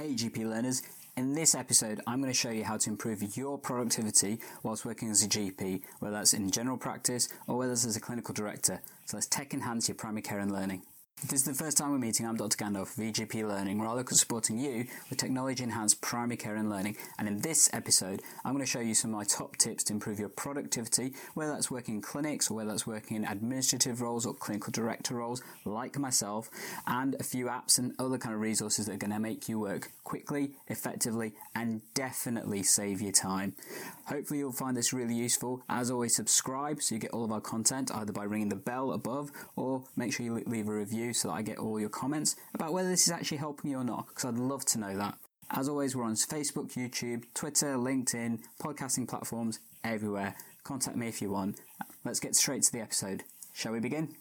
Hey GP learners, in this episode I'm going to show you how to improve your productivity whilst working as a GP, whether that's in general practice or whether it's as a clinical director. So let's tech enhance your primary care and learning. If this is the first time we're meeting, I'm Dr. Gandalf, VGP Learning, where I look at supporting you with technology enhanced primary care and learning. And in this episode, I'm going to show you some of my top tips to improve your productivity, whether that's working in clinics or whether that's working in administrative roles or clinical director roles, like myself, and a few apps and other kind of resources that are going to make you work quickly, effectively, and definitely save you time. Hopefully, you'll find this really useful. As always, subscribe so you get all of our content either by ringing the bell above or make sure you leave a review so that I get all your comments about whether this is actually helping you or not, because I'd love to know that. As always, we're on Facebook, YouTube, Twitter, LinkedIn, podcasting platforms, everywhere. Contact me if you want. Let's get straight to the episode. Shall we begin?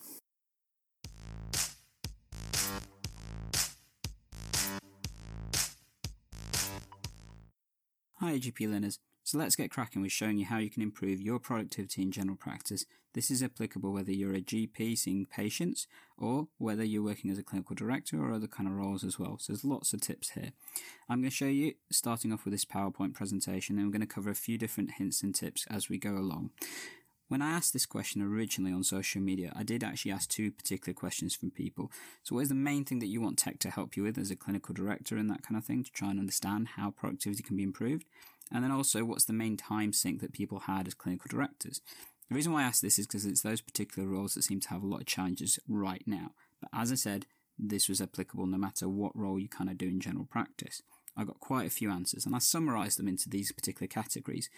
Hi, AGP learners. So let's get cracking with showing you how you can improve your productivity in general practice. This is applicable whether you're a GP seeing patients or whether you're working as a clinical director or other kind of roles as well. So there's lots of tips here. I'm going to show you starting off with this PowerPoint presentation and I'm going to cover a few different hints and tips as we go along. When I asked this question originally on social media, I did actually ask two particular questions from people. So, what is the main thing that you want tech to help you with as a clinical director and that kind of thing to try and understand how productivity can be improved? And then also, what's the main time sink that people had as clinical directors? The reason why I ask this is because it's those particular roles that seem to have a lot of challenges right now. But as I said, this was applicable no matter what role you kind of do in general practice. I got quite a few answers and I summarized them into these particular categories.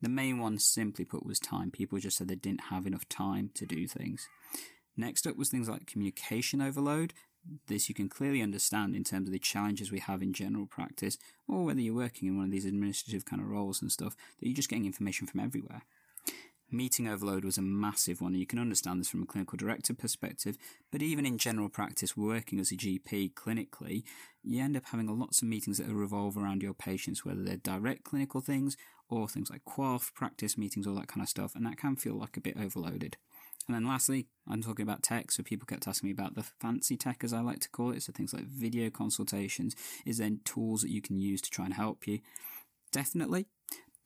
The main one, simply put, was time. People just said they didn't have enough time to do things. Next up was things like communication overload. This you can clearly understand in terms of the challenges we have in general practice, or whether you're working in one of these administrative kind of roles and stuff, that you're just getting information from everywhere. Meeting overload was a massive one, and you can understand this from a clinical director perspective, but even in general practice, working as a GP clinically, you end up having lots of meetings that revolve around your patients, whether they're direct clinical things or things like QOF, practice meetings, all that kind of stuff, and that can feel like a bit overloaded. And then lastly, I'm talking about tech, so people kept asking me about the fancy tech, as I like to call it. So things like video consultations, is then tools that you can use to try and help you. Definitely.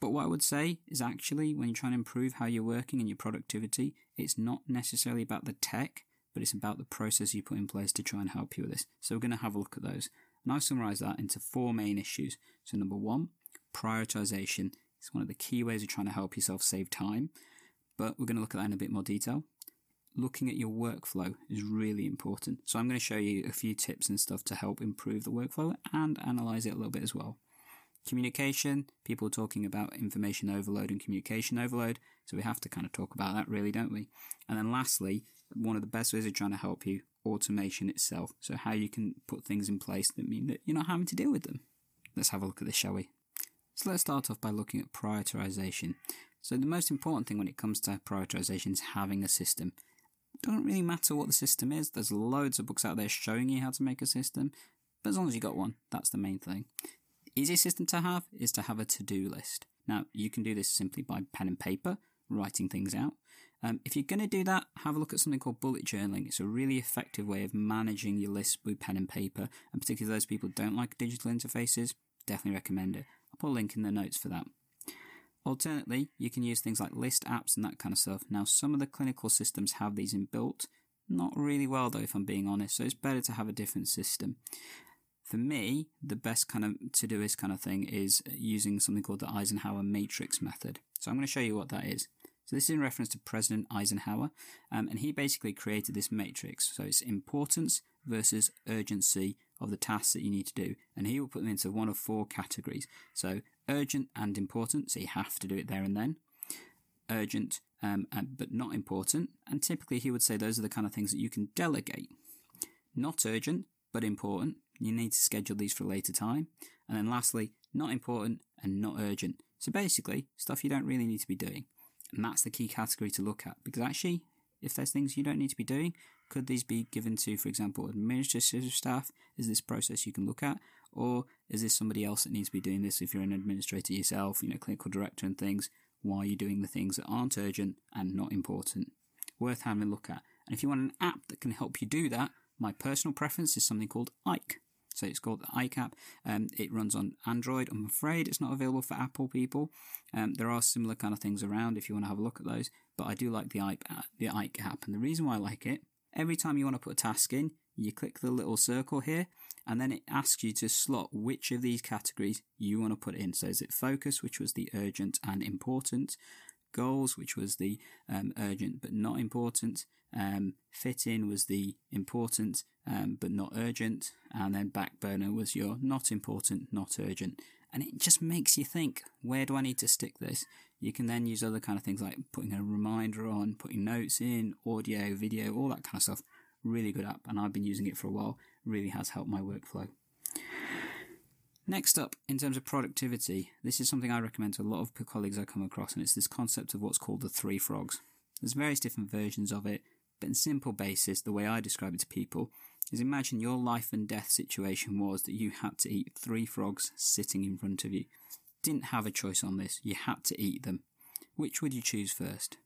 But what I would say is actually, when you're trying to improve how you're working and your productivity, it's not necessarily about the tech, but it's about the process you put in place to try and help you with this. So we're going to have a look at those. And I've summarized that into four main issues. So number one, prioritization. It's one of the key ways of trying to help yourself save time but we're going to look at that in a bit more detail. Looking at your workflow is really important. So I'm going to show you a few tips and stuff to help improve the workflow and analyze it a little bit as well. Communication, people talking about information overload and communication overload. So we have to kind of talk about that really, don't we? And then lastly, one of the best ways of trying to help you, automation itself. So how you can put things in place that mean that you're not having to deal with them. Let's have a look at this, shall we? So let's start off by looking at prioritization. So the most important thing when it comes to prioritization is having a system. It doesn't really matter what the system is. There's loads of books out there showing you how to make a system, but as long as you got one, that's the main thing. Easy system to have is to have a to-do list. Now you can do this simply by pen and paper, writing things out. Um, if you're going to do that, have a look at something called bullet journaling. It's a really effective way of managing your list with pen and paper, and particularly those people who don't like digital interfaces, definitely recommend it. I'll put a link in the notes for that. Alternately, you can use things like list apps and that kind of stuff. Now, some of the clinical systems have these inbuilt. Not really well, though, if I'm being honest, so it's better to have a different system. For me, the best kind of to-do list kind of thing is using something called the Eisenhower matrix method. So I'm going to show you what that is. So this is in reference to President Eisenhower, um, and he basically created this matrix. So it's importance versus urgency of the tasks that you need to do, and he will put them into one of four categories. So urgent and important, so you have to do it there and then. Urgent, um, but not important, and typically he would say those are the kind of things that you can delegate. Not urgent, but important, you need to schedule these for a later time. And then lastly, not important and not urgent. So basically, stuff you don't really need to be doing. And that's the key category to look at because actually, if there's things you don't need to be doing, could these be given to, for example, administrative staff? Is this process you can look at? Or is this somebody else that needs to be doing this if you're an administrator yourself, you know, clinical director and things? Why are you doing the things that aren't urgent and not important? Worth having a look at. And if you want an app that can help you do that, my personal preference is something called Ike. So it's called the Ike app. Um, it runs on Android. I'm afraid it's not available for Apple people. Um, there are similar kind of things around if you want to have a look at those. But I do like the Ike app, the Ike app, and the reason why I like it, every time you want to put a task in, you click the little circle here, and then it asks you to slot which of these categories you want to put in. So is it focus, which was the urgent and important, goals, which was the um, urgent but not important, um, fit in was the important um, but not urgent, and then back burner was your not important, not urgent. And it just makes you think, where do I need to stick this? You can then use other kind of things like putting a reminder on, putting notes in, audio, video, all that kind of stuff. Really good app, and I've been using it for a while. Really has helped my workflow. Next up, in terms of productivity, this is something I recommend to a lot of colleagues I come across, and it's this concept of what's called the three frogs. There's various different versions of it, but in simple basis, the way I describe it to people is imagine your life and death situation was that you had to eat three frogs sitting in front of you. Didn't have a choice on this, you had to eat them. Which would you choose first?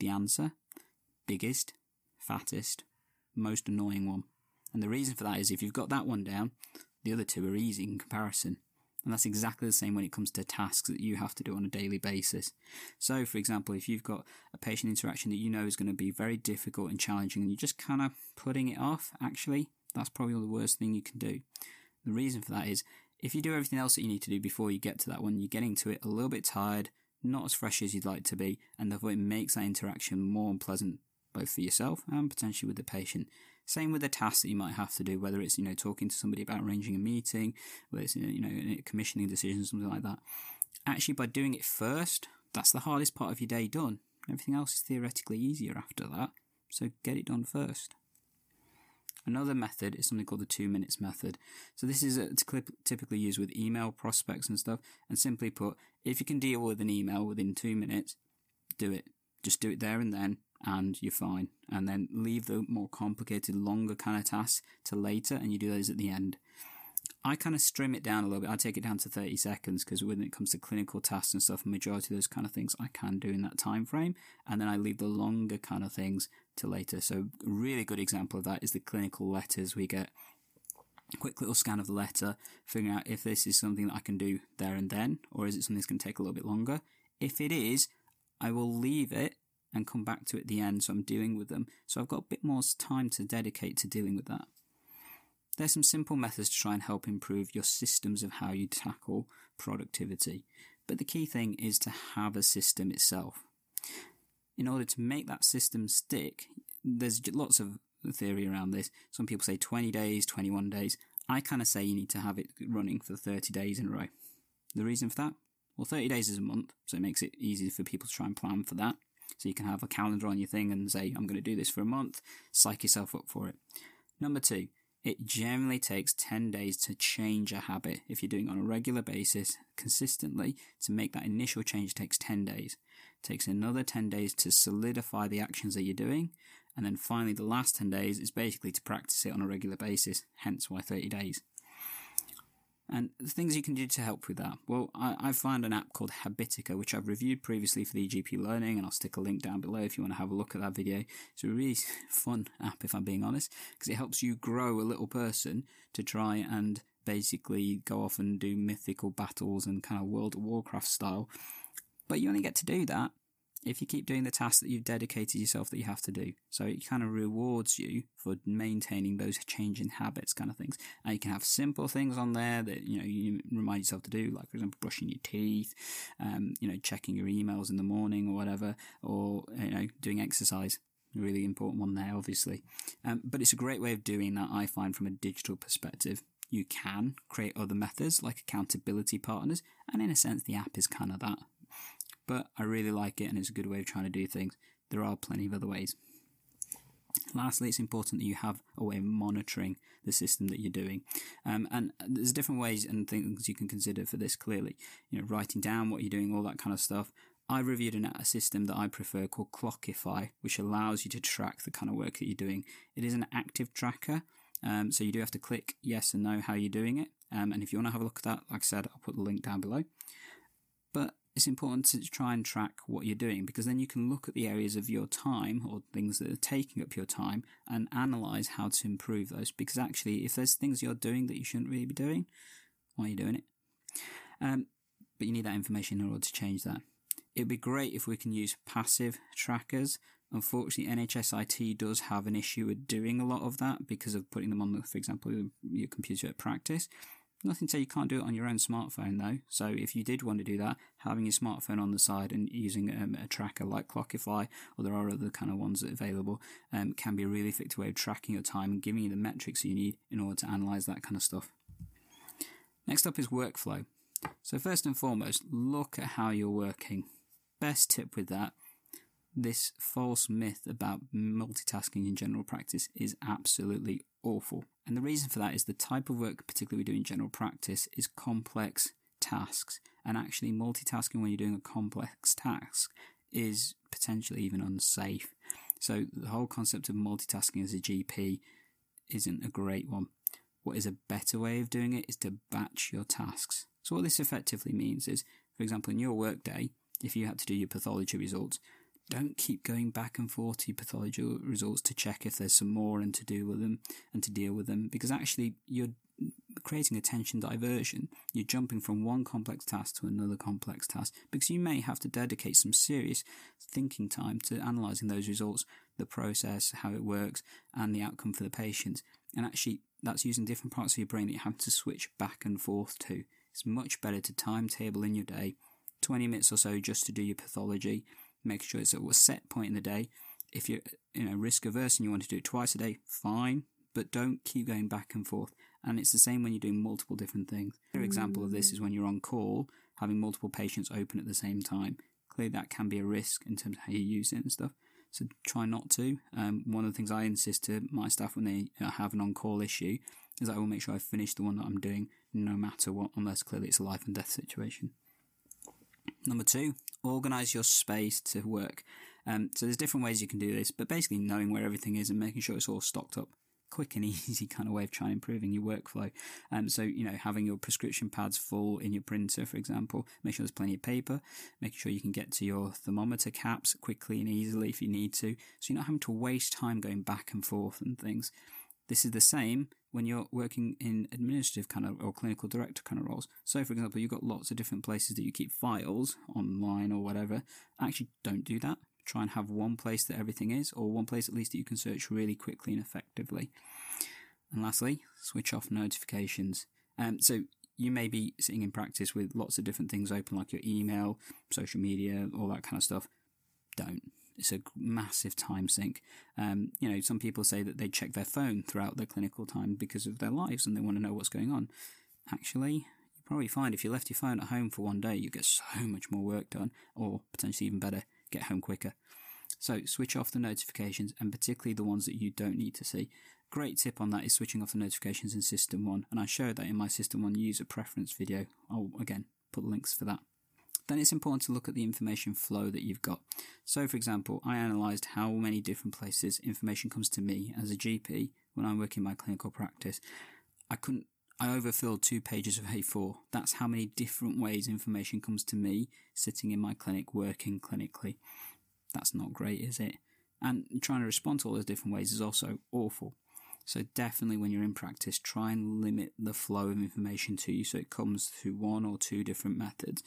The answer biggest, fattest, most annoying one. And the reason for that is if you've got that one down, the other two are easy in comparison. And that's exactly the same when it comes to tasks that you have to do on a daily basis. So, for example, if you've got a patient interaction that you know is going to be very difficult and challenging and you're just kind of putting it off, actually, that's probably the worst thing you can do. The reason for that is if you do everything else that you need to do before you get to that one, you're getting to it a little bit tired, not as fresh as you'd like to be, and therefore it makes that interaction more unpleasant both for yourself and potentially with the patient. Same with the tasks that you might have to do, whether it's you know talking to somebody about arranging a meeting, whether it's you know commissioning decisions, something like that. Actually, by doing it first, that's the hardest part of your day done. Everything else is theoretically easier after that. So get it done first. Another method is something called the two minutes method. So this is uh, a, typically used with email prospects and stuff. And simply put, if you can deal with an email within two minutes, do it. Just do it there and then and you're fine. And then leave the more complicated, longer kind of tasks to later, and you do those at the end. I kind of strim it down a little bit. I take it down to 30 seconds because when it comes to clinical tasks and stuff, majority of those kind of things I can do in that time frame. And then I leave the longer kind of things to later. So a really good example of that is the clinical letters we get. Quick little scan of the letter, figuring out if this is something that I can do there and then, or is it something that's going to take a little bit longer. If it is, I will leave it and come back to at the end. So I'm dealing with them. So I've got a bit more time to dedicate to dealing with that. There's some simple methods to try and help improve your systems of how you tackle productivity. But the key thing is to have a system itself. In order to make that system stick, there's lots of theory around this. Some people say 20 days, 21 days. I kind of say you need to have it running for 30 days in a row. The reason for that? Well, 30 days is a month, so it makes it easy for people to try and plan for that. So you can have a calendar on your thing and say, I'm going to do this for a month, psych yourself up for it. Number two, it generally takes 10 days to change a habit. If you're doing it on a regular basis, consistently, to make that initial change takes 10 days. It takes another 10 days to solidify the actions that you're doing. And then finally, the last 10 days is basically to practice it on a regular basis, hence why 30 days. And the things you can do to help with that. Well, I, I found an app called Habitica, which I've reviewed previously for the EGP Learning, and I'll stick a link down below if you want to have a look at that video. It's a really fun app, if I'm being honest, because it helps you grow a little person to try and basically go off and do mythical battles and kind of World of Warcraft style. But you only get to do that if you keep doing the tasks that you've dedicated yourself that you have to do. So it kind of rewards you for maintaining those changing habits kind of things. And you can have simple things on there that, you know, you remind yourself to do, like for example, brushing your teeth, um, you know, checking your emails in the morning or whatever, or, you know, doing exercise. Really important one there, obviously. Um, but it's a great way of doing that, I find, from a digital perspective. You can create other methods like accountability partners, and in a sense, the app is kind of that but I really like it and it's a good way of trying to do things. There are plenty of other ways. Lastly, it's important that you have a way of monitoring the system that you're doing. Um, and there's different ways and things you can consider for this clearly. You know, writing down what you're doing, all that kind of stuff. I reviewed an, a system that I prefer called Clockify, which allows you to track the kind of work that you're doing. It is an active tracker, um, so you do have to click yes and no how you're doing it. Um, and if you want to have a look at that, like I said, I'll put the link down below. It's important to try and track what you're doing because then you can look at the areas of your time or things that are taking up your time and analyze how to improve those. Because actually, if there's things you're doing that you shouldn't really be doing, why are you doing it? Um, but you need that information in order to change that. It'd be great if we can use passive trackers. Unfortunately, NHSIT does have an issue with doing a lot of that because of putting them on, the, for example, your computer at practice. Nothing to say you can't do it on your own smartphone though. So if you did want to do that, having your smartphone on the side and using um, a tracker like Clockify, or there are other kind of ones that are available, um, can be a really effective way of tracking your time and giving you the metrics you need in order to analyze that kind of stuff. Next up is workflow. So first and foremost, look at how you're working. Best tip with that this false myth about multitasking in general practice is absolutely awful. And the reason for that is the type of work, particularly we do in general practice, is complex tasks. And actually, multitasking when you're doing a complex task is potentially even unsafe. So, the whole concept of multitasking as a GP isn't a great one. What is a better way of doing it is to batch your tasks. So, what this effectively means is, for example, in your workday, if you had to do your pathology results, don't keep going back and forth to pathology results to check if there's some more and to do with them and to deal with them because actually you're creating attention diversion. You're jumping from one complex task to another complex task because you may have to dedicate some serious thinking time to analysing those results, the process, how it works, and the outcome for the patient. And actually, that's using different parts of your brain that you have to switch back and forth to. It's much better to timetable in your day 20 minutes or so just to do your pathology make sure it's at a set point in the day. If you're you know risk averse and you want to do it twice a day, fine, but don't keep going back and forth. And it's the same when you're doing multiple different things. An example of this is when you're on call, having multiple patients open at the same time. Clearly, that can be a risk in terms of how you use it and stuff. So try not to. Um, one of the things I insist to my staff when they have an on-call issue is that I will make sure I finish the one that I'm doing no matter what, unless clearly it's a life and death situation. Number two, organize your space to work. Um, so there's different ways you can do this, but basically knowing where everything is and making sure it's all stocked up. Quick and easy kind of way of trying improving your workflow. Um, so you know having your prescription pads full in your printer, for example, make sure there's plenty of paper. Making sure you can get to your thermometer caps quickly and easily if you need to, so you're not having to waste time going back and forth and things. This is the same when you're working in administrative kind of or clinical director kind of roles. So, for example, you've got lots of different places that you keep files online or whatever. Actually, don't do that. Try and have one place that everything is, or one place at least that you can search really quickly and effectively. And lastly, switch off notifications. Um, so you may be sitting in practice with lots of different things open, like your email, social media, all that kind of stuff. Don't it's a massive time sink. Um, you know, some people say that they check their phone throughout their clinical time because of their lives and they want to know what's going on. Actually, you probably find if you left your phone at home for one day, you get so much more work done, or potentially even better, get home quicker. So switch off the notifications and particularly the ones that you don't need to see. Great tip on that is switching off the notifications in SystmOne, and I showed that in my SystmOne user preference video. I'll again put links for that then it's important to look at the information flow that you've got. So, for example, I analysed how many different places information comes to me as a GP when I'm working my clinical practice. I couldn't. I overfilled two pages of A4. That's how many different ways information comes to me sitting in my clinic working clinically. That's not great, is it? And trying to respond to all those different ways is also awful. So definitely when you're in practice, try and limit the flow of information to you so it comes through one or two different methods.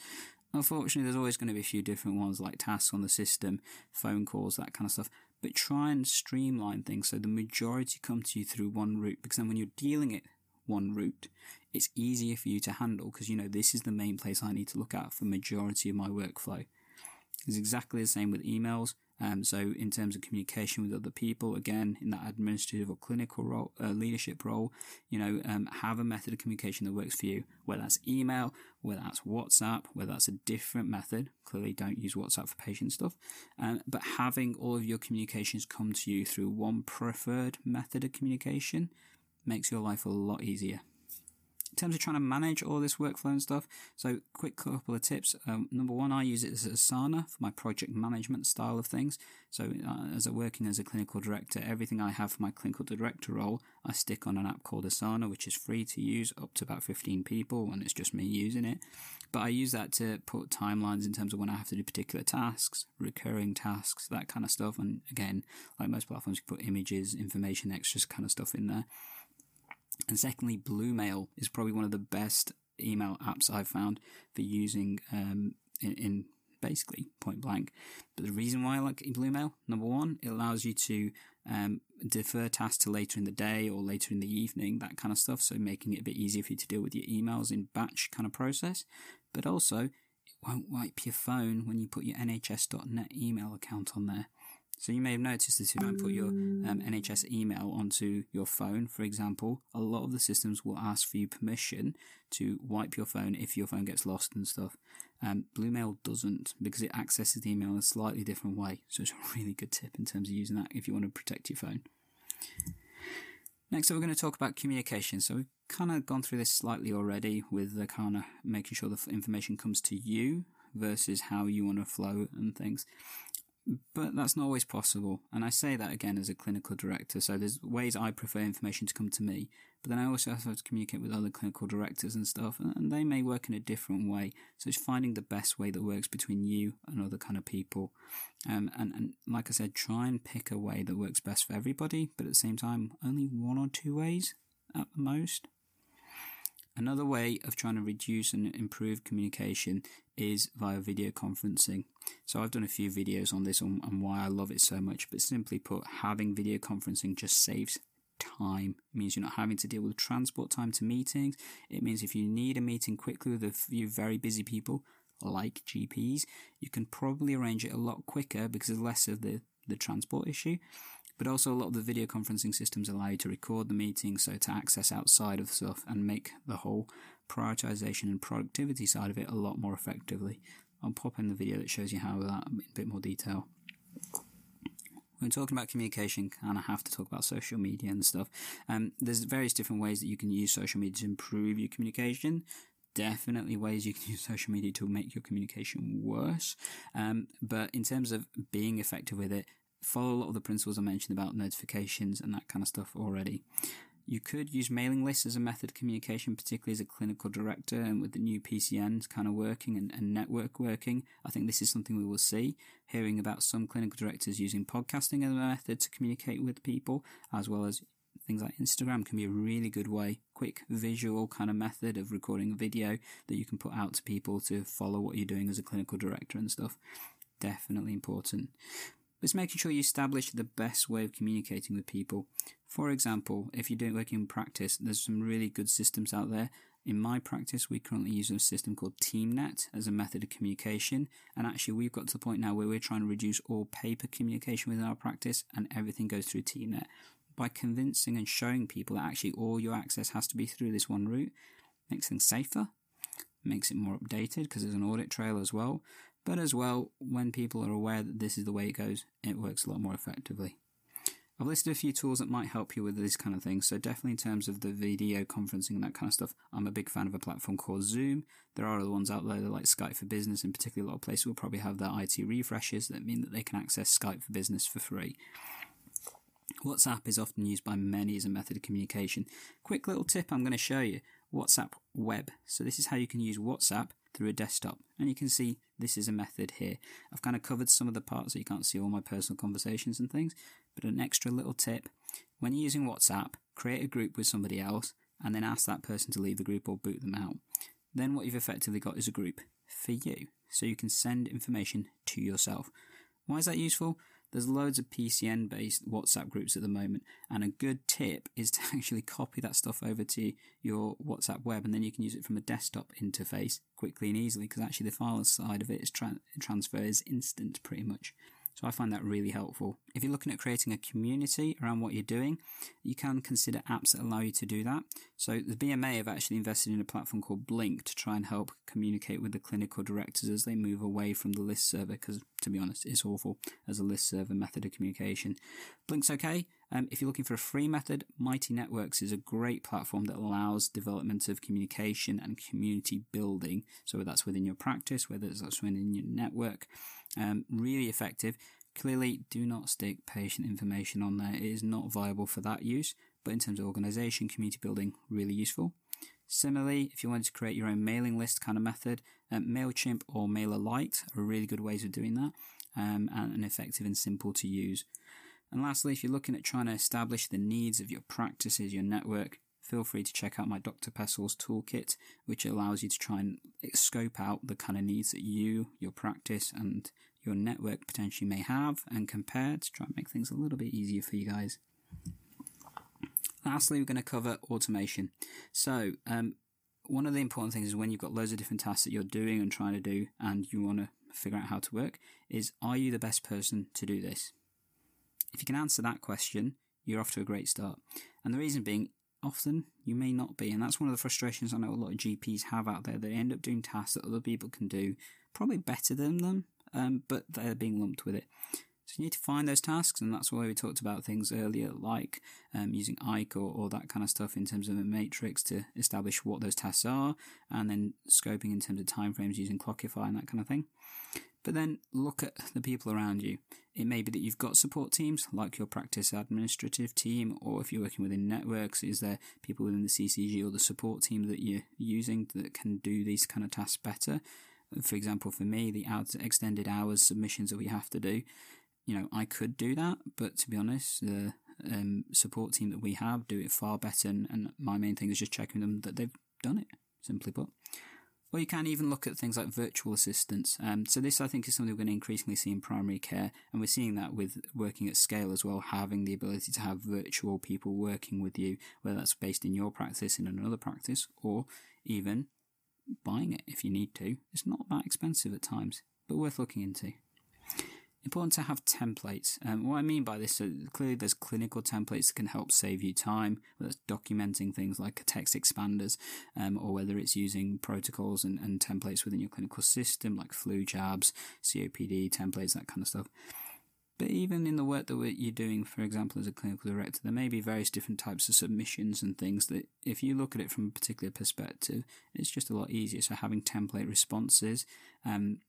Unfortunately, there's always going to be a few different ones like tasks on the system, phone calls, that kind of stuff. But try and streamline things so the majority come to you through one route because then when you're dealing it one route, it's easier for you to handle because you know this is the main place I need to look at for majority of my workflow. It's exactly the same with emails. Um, so, in terms of communication with other people, again, in that administrative or clinical role, uh, leadership role, you know, um, have a method of communication that works for you, whether that's email, whether that's WhatsApp, whether that's a different method. Clearly, don't use WhatsApp for patient stuff, um, but having all of your communications come to you through one preferred method of communication makes your life a lot easier. In terms of trying to manage all this workflow and stuff, so quick couple of tips. Um, number one, I use it as Asana for my project management style of things. So uh, as a working as a clinical director, everything I have for my clinical director role, I stick on an app called Asana, which is free to use up to about 15 people, and it's just me using it. But I use that to put timelines in terms of when I have to do particular tasks, recurring tasks, that kind of stuff. And again, like most platforms, you put images, information, extras kind of stuff in there. And secondly, Bluemail is probably one of the best email apps I've found for using um, in, in, basically point blank. But the reason why I like Bluemail, number one, it allows you to um, defer tasks to later in the day or later in the evening, that kind of stuff. So making it a bit easier for you to deal with your emails in batch kind of process. But also, it won't wipe your phone when you put your NHS.net email account on there. So you may have noticed this if you don't put your um, NHS email onto your phone, for example, a lot of the systems will ask for you permission to wipe your phone if your phone gets lost and stuff. Um, Bluemail doesn't because it accesses the email in a slightly different way. So it's a really good tip in terms of using that if you want to protect your phone. Next we're going to talk about communication. So we've kind of gone through this slightly already with the kind of making sure the information comes to you versus how you want to flow and things but that's not always possible. And I say that again as a clinical director. So there's ways I prefer information to come to me, but then I also have to communicate with other clinical directors and stuff, and they may work in a different way. So it's finding the best way that works between you and other kind of people. Um, and, and like I said, try and pick a way that works best for everybody, but at the same time, only one or two ways at the most. Another way of trying to reduce and improve communication is via video conferencing. So I've done a few videos on this and, why I love it so much, but simply put, having video conferencing just saves time. It means you're not having to deal with transport time to meetings. It means if you need a meeting quickly with a few very busy people, like GPs, you can probably arrange it a lot quicker because there's less of the, the transport issue. But also, a lot of the video conferencing systems allow you to record the meeting, so to access outside of stuff and make the whole prioritization and productivity side of it a lot more effectively. I'll pop in the video that shows you how that in a bit more detail. When talking about communication, and I have to talk about social media and stuff. Um, there's various different ways that you can use social media to improve your communication definitely ways you can use social media to make your communication worse. Um, but in terms of being effective with it, follow a lot of the principles I mentioned about notifications and that kind of stuff already. You could use mailing lists as a method of communication, particularly as a clinical director and with the new PCNs kind of working and, and network working. I think this is something we will see. Hearing about some clinical directors using podcasting as a method to communicate with people, as well as things like Instagram can be a really good way, quick visual kind of method of recording a video that you can put out to people to follow what you're doing as a clinical director and stuff. Definitely important but it's making sure you establish the best way of communicating with people. For example, if you're doing working in practice, there's some really good systems out there. In my practice, we currently use a system called TeamNet as a method of communication. And actually, we've got to the point now where we're trying to reduce all paper communication within our practice and everything goes through TeamNet. By convincing and showing people that actually all your access has to be through this one route, makes things safer, makes it more updated because there's an audit trail as well, but as well, when people are aware that this is the way it goes, it works a lot more effectively. I've listed a few tools that might help you with this kind of thing. So definitely in terms of the video conferencing and that kind of stuff, I'm a big fan of a platform called Zoom. There are other ones out there like Skype for Business, and particularly a lot of places will probably have their IT refreshes that mean that they can access Skype for Business for free. WhatsApp is often used by many as a method of communication. Quick little tip I'm going to show you WhatsApp Web. So this is how you can use WhatsApp through a desktop. And you can see this is a method here. I've kind of covered some of the parts so you can't see all my personal conversations and things, but an extra little tip. When you're using WhatsApp, create a group with somebody else and then ask that person to leave the group or boot them out. Then what you've effectively got is a group for you, so you can send information to yourself. Why is that useful? There's loads of PCN based WhatsApp groups at the moment, and a good tip is to actually copy that stuff over to your WhatsApp web, and then you can use it from a desktop interface quickly and easily because actually the file side of it is tra- transfer is instant pretty much. So I find that really helpful. If you're looking at creating a community around what you're doing, you can consider apps that allow you to do that. So the BMA have actually invested in a platform called Blink to try and help communicate with the clinical directors as they move away from the list server because to be honest, it's awful as a list server method of communication. Blink's okay. Um, if you're looking for a free method, Mighty Networks is a great platform that allows development of communication and community building. So that's within your practice, whether that's within your network, um, really effective. Clearly, do not stick patient information on there. It is not viable for that use, but in terms of organization, community building, really useful. Similarly, if you wanted to create your own mailing list kind of method, um, MailChimp or MailerLite are really good ways of doing that um, and effective and simple to use. And lastly, if you're looking at trying to establish the needs of your practices, your network, feel free to check out my DR PESTLES toolkit, which allows you to try and scope out the kind of needs that you, your practice, and your network potentially may have and compare to try and make things a little bit easier for you guys. Lastly, we're going to cover automation. So, um, one of the important things is when you've got loads of different tasks that you're doing and trying to do, and you want to figure out how to work, is are you the best person to do this? If you can answer that question, you're off to a great start. And the reason being, often you may not be. And that's one of the frustrations I know a lot of GPs have out there. They end up doing tasks that other people can do probably better than them, um, but they're being lumped with it. So you need to find those tasks, and that's why we talked about things earlier, like um, using Ike or, or that kind of stuff in terms of a matrix to establish what those tasks are, and then scoping in terms of timeframes using Clockify and that kind of thing. But then look at the people around you. It may be that you've got support teams like your practice administrative team, or if you're working within networks, is there people within the CCG or the support team that you're using that can do these kind of tasks better? For example, for me, the extended hours submissions that we have to do, you know, I could do that, but to be honest, the um, support team that we have do it far better, and, and my main thing is just checking them that they've done it, simply put. Or you can even look at things like virtual assistants. Um, so this, I think, is something we're going to increasingly see in primary care, and we're seeing that with working at scale as well, having the ability to have virtual people working with you, whether that's based in your practice, in another practice, or even buying it if you need to. It's not that expensive at times, but worth looking into. Important to have templates. Um, what I mean by this, so clearly there's clinical templates that can help save you time, whether it's documenting things like text expanders, um, or whether it's using protocols and, and templates within your clinical system, like flu jabs, COPD templates, that kind of stuff. But even in the work that you're doing, for example, as a clinical director, there may be various different types of submissions and things that, if you look at it from a particular perspective, it's just a lot easier. So having template responses, um,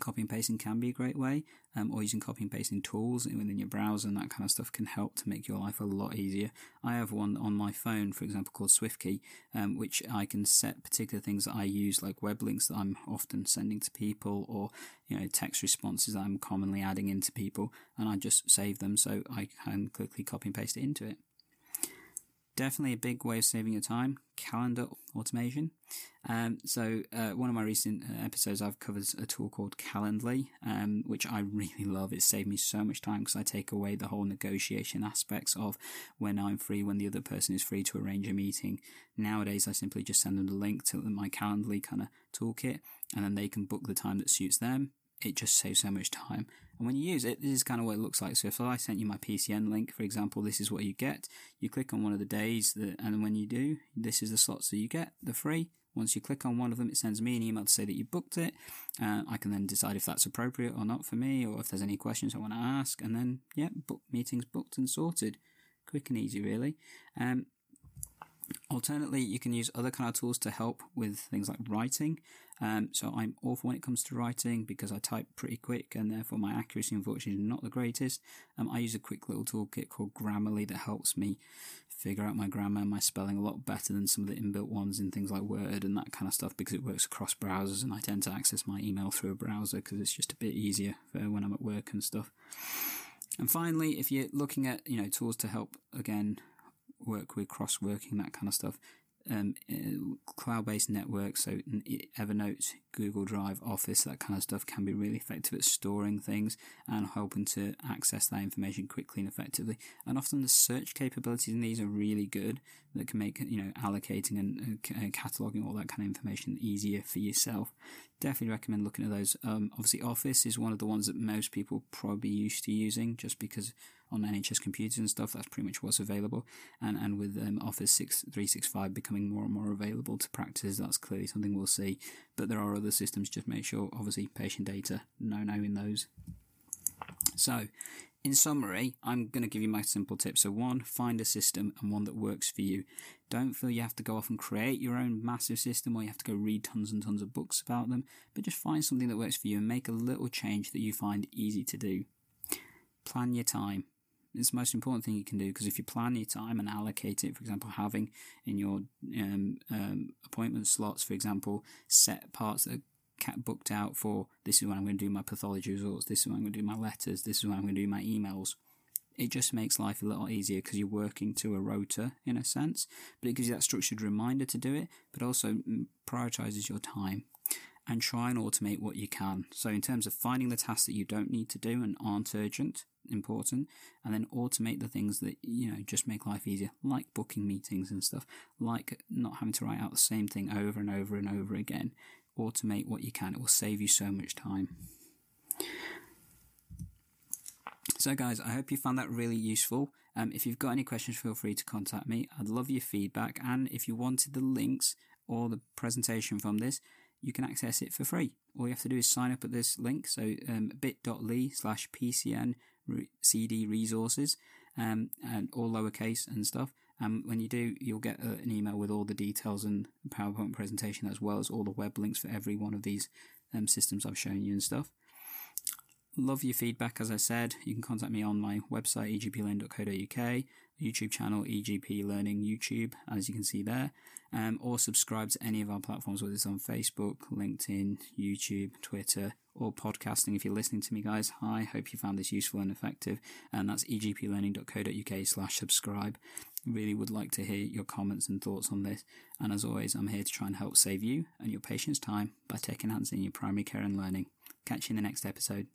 Copy and pasting can be a great way, um, or using copy and pasting tools within your browser and that kind of stuff can help to make your life a lot easier. I have one on my phone, for example, called SwiftKey, um, which I can set particular things that I use, like web links that I'm often sending to people, or you know text responses that I'm commonly adding into people, and I just save them so I can quickly copy and paste it into it definitely a big way of saving your time. Calendar automation. Um, so uh, one of my recent uh, episodes, I've covered a tool called Calendly, um, which I really love. It saved me so much time because I take away the whole negotiation aspects of when I'm free, when the other person is free to arrange a meeting. Nowadays, I simply just send them the link to my Calendly kind of toolkit, and then they can book the time that suits them. It just saves so much time. And when you use it, this is kind of what it looks like. So if I sent you my PCN link, for example, this is what you get. You click on one of the days, that, and when you do, this is the slots that you get. The free. Once you click on one of them, it sends me an email to say that you booked it. Uh, I can then decide if that's appropriate or not for me, or if there's any questions I want to ask. And then, yeah, book meetings booked and sorted. Quick and easy, really. Um, Alternately, you can use other kind of tools to help with things like writing. Um, so I'm awful when it comes to writing because I type pretty quick and therefore my accuracy unfortunately is not the greatest. Um, I use a quick little toolkit called Grammarly that helps me figure out my grammar and my spelling a lot better than some of the inbuilt ones in things like Word and that kind of stuff because it works across browsers and I tend to access my email through a browser because it's just a bit easier when I'm at work and stuff. And finally, if you're looking at, you know, tools to help again work with cross working, that kind of stuff. Um, uh, cloud-based networks, so Evernote, Google Drive, Office, that kind of stuff can be really effective at storing things and helping to access that information quickly and effectively. And often the search capabilities in these are really good that can make you know allocating and uh, cataloging all that kind of information easier for yourself. Definitely recommend looking at those. Um, obviously, Office is one of the ones that most people probably used to using just because on NHS computers and stuff. That's pretty much what's available. And and with um, Office 6, 365 becoming more and more available to practices, that's clearly something we'll see. But there are other systems. Just make sure, obviously, patient data, no no in those. So, in summary, I'm going to give you my simple tips. So, one, find a system and one that works for you. Don't feel you have to go off and create your own massive system or you have to go read tons and tons of books about them, but just find something that works for you and make a little change that you find easy to do. Plan your time. It's the most important thing you can do because if you plan your time and allocate it, for example, having in your um, um, appointment slots, for example, set parts that are booked out for this is when I'm going to do my pathology results, this is when I'm going to do my letters, this is when I'm going to do my emails. It just makes life a little easier because you're working to a rota in a sense, but it gives you that structured reminder to do it, but also prioritizes your time and try and automate what you can. So, in terms of finding the tasks that you don't need to do and aren't urgent, important, and then automate the things that you know just make life easier, like booking meetings and stuff, like not having to write out the same thing over and over and over again automate what you can. It will save you so much time. So, guys, I hope you found that really useful. Um, if you've got any questions, feel free to contact me. I'd love your feedback. And if you wanted the links or the presentation from this, you can access it for free. All you have to do is sign up at this link. So, um, bit.ly slash PCN CD resources, um, and all lowercase and stuff. Um, when you do, you'll get uh, an email with all the details and PowerPoint presentation as well as all the web links for every one of these um, systems I've shown you and stuff. Love your feedback, as I said. You can contact me on my website, egplearning.co.uk, YouTube channel, EGP Learning YouTube, as you can see there, um, or subscribe to any of our platforms, whether it's on Facebook, LinkedIn, YouTube, Twitter, or podcasting. If you're listening to me, guys, hi, hope you found this useful and effective. And that's egplearning.co.uk slash subscribe. Really would like to hear your comments and thoughts on this. And as always, I'm here to try and help save you and your patients time by tech enhancing your primary care and learning. Catch you in the next episode.